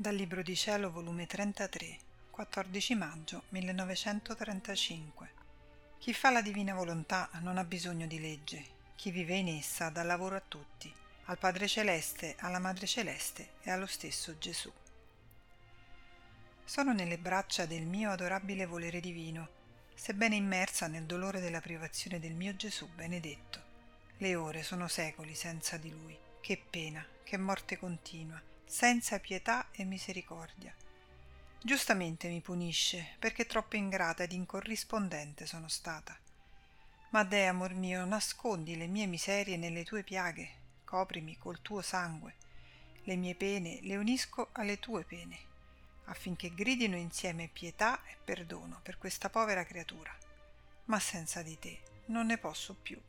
Dal Libro di Cielo, volume 33, 14 maggio 1935. Chi fa la divina volontà non ha bisogno di legge, chi vive in essa dà lavoro a tutti, al Padre Celeste, alla Madre Celeste e allo stesso Gesù. Sono nelle braccia del mio adorabile volere divino, sebbene immersa nel dolore della privazione del mio Gesù benedetto. Le ore sono secoli senza di lui. Che pena, che morte continua senza pietà e misericordia. Giustamente mi punisce perché troppo ingrata ed incorrispondente sono stata. Ma Deh, amor mio, nascondi le mie miserie nelle tue piaghe, coprimi col tuo sangue. Le mie pene le unisco alle tue pene, affinché gridino insieme pietà e perdono per questa povera creatura. Ma senza di te non ne posso più.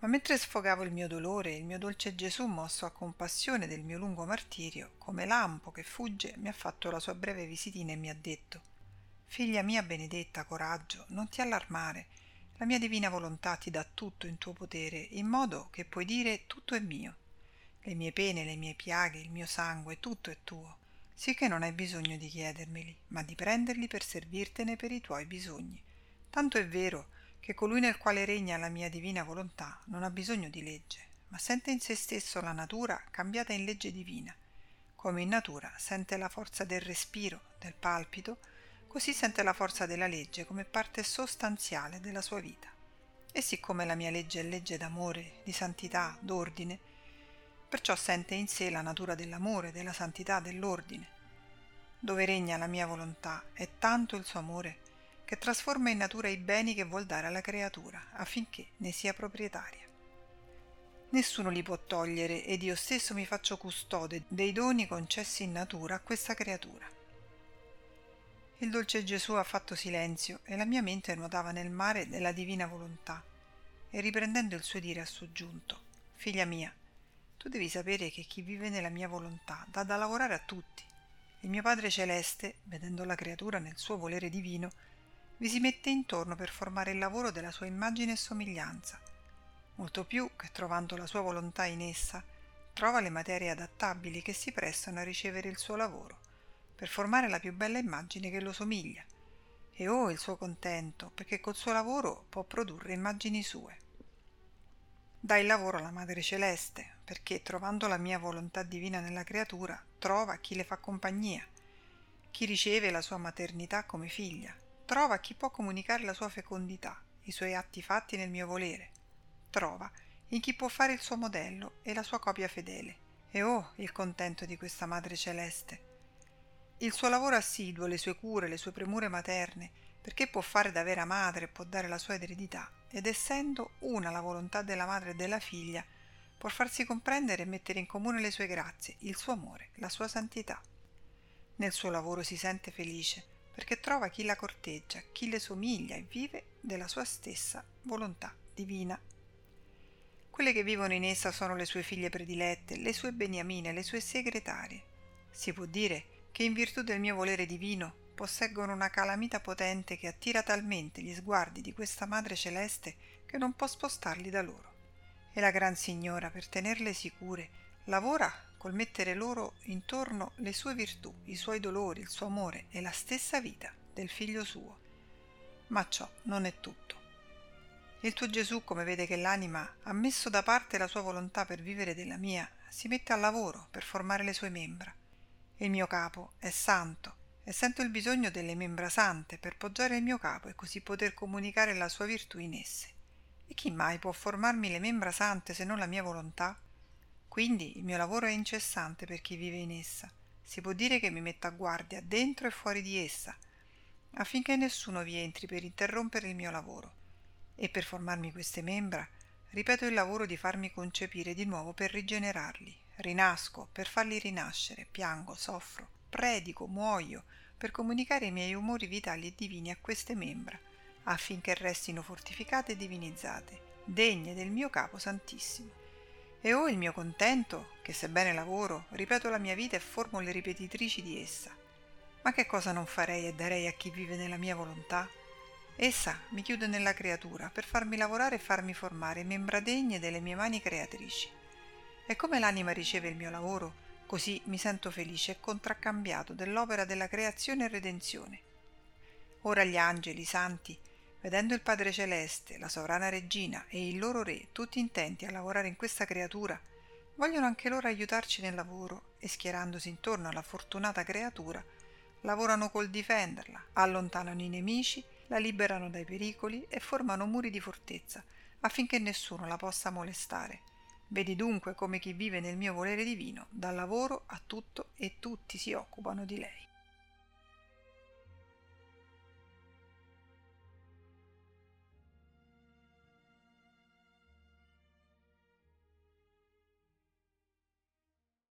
Ma mentre sfogavo il mio dolore, il mio dolce Gesù, mosso a compassione del mio lungo martirio, come lampo che fugge, mi ha fatto la sua breve visitina e mi ha detto Figlia mia benedetta, coraggio, non ti allarmare. La mia divina volontà ti dà tutto in tuo potere, in modo che puoi dire tutto è mio. Le mie pene, le mie piaghe, il mio sangue, tutto è tuo, sicché non hai bisogno di chiedermeli, ma di prenderli per servirtene per i tuoi bisogni. Tanto è vero che colui nel quale regna la mia divina volontà non ha bisogno di legge, ma sente in se stesso la natura cambiata in legge divina. Come in natura sente la forza del respiro, del palpito, così sente la forza della legge come parte sostanziale della sua vita. E siccome la mia legge è legge d'amore, di santità, d'ordine, perciò sente in sé la natura dell'amore, della santità, dell'ordine. Dove regna la mia volontà è tanto il suo amore che trasforma in natura i beni che vuol dare alla creatura affinché ne sia proprietaria. Nessuno li può togliere ed io stesso mi faccio custode dei doni concessi in natura a questa creatura. Il dolce Gesù ha fatto silenzio e la mia mente nuotava nel mare della divina volontà e riprendendo il suo dire ha soggiunto Figlia mia, tu devi sapere che chi vive nella mia volontà dà da lavorare a tutti. Il mio Padre Celeste, vedendo la creatura nel suo volere divino, vi si mette intorno per formare il lavoro della sua immagine e somiglianza, molto più che trovando la sua volontà in essa, trova le materie adattabili che si prestano a ricevere il suo lavoro, per formare la più bella immagine che lo somiglia, e oh il suo contento, perché col suo lavoro può produrre immagini sue. Dà il lavoro alla Madre Celeste, perché trovando la mia volontà divina nella creatura, trova chi le fa compagnia, chi riceve la sua maternità come figlia, Trova chi può comunicare la sua fecondità, i suoi atti fatti nel mio volere. Trova in chi può fare il suo modello e la sua copia fedele. E oh, il contento di questa Madre Celeste! Il suo lavoro assiduo, le sue cure, le sue premure materne, perché può fare da vera madre può dare la sua eredità, ed essendo una la volontà della madre e della figlia, può farsi comprendere e mettere in comune le sue grazie, il suo amore, la sua santità. Nel suo lavoro si sente felice, perché trova chi la corteggia, chi le somiglia e vive della sua stessa volontà divina. Quelle che vivono in essa sono le sue figlie predilette, le sue beniamine, le sue segretarie. Si può dire che in virtù del mio volere divino posseggono una calamita potente che attira talmente gli sguardi di questa Madre Celeste che non può spostarli da loro. E la Gran Signora, per tenerle sicure, lavora col mettere loro intorno le sue virtù, i suoi dolori, il suo amore e la stessa vita del figlio suo. Ma ciò non è tutto. Il tuo Gesù, come vede che l'anima ha messo da parte la sua volontà per vivere della mia, si mette al lavoro per formare le sue membra. Il mio capo è santo e sento il bisogno delle membra sante per poggiare il mio capo e così poter comunicare la sua virtù in esse. E chi mai può formarmi le membra sante se non la mia volontà? Quindi il mio lavoro è incessante per chi vive in essa. Si può dire che mi metto a guardia dentro e fuori di essa, affinché nessuno vi entri per interrompere il mio lavoro. E per formarmi queste membra, ripeto il lavoro di farmi concepire di nuovo per rigenerarli. Rinasco per farli rinascere, piango, soffro, predico, muoio, per comunicare i miei umori vitali e divini a queste membra, affinché restino fortificate e divinizzate, degne del mio capo santissimo. E ho il mio contento, che sebbene lavoro, ripeto la mia vita e formo le ripetitrici di essa. Ma che cosa non farei e darei a chi vive nella mia volontà? Essa mi chiude nella creatura per farmi lavorare e farmi formare membra degne delle mie mani creatrici. E come l'anima riceve il mio lavoro, Così mi sento felice e contraccambiato dell'opera della creazione e redenzione. Ora gli angeli, i santi, vedendo il Padre Celeste, la sovrana regina e il loro re tutti intenti a lavorare in questa creatura, vogliono anche loro aiutarci nel lavoro e schierandosi intorno alla fortunata creatura, lavorano col difenderla, allontanano i nemici, la liberano dai pericoli e formano muri di fortezza affinché nessuno la possa molestare. Vedi dunque come chi vive nel mio volere divino dal lavoro a tutto e tutti si occupano di lei.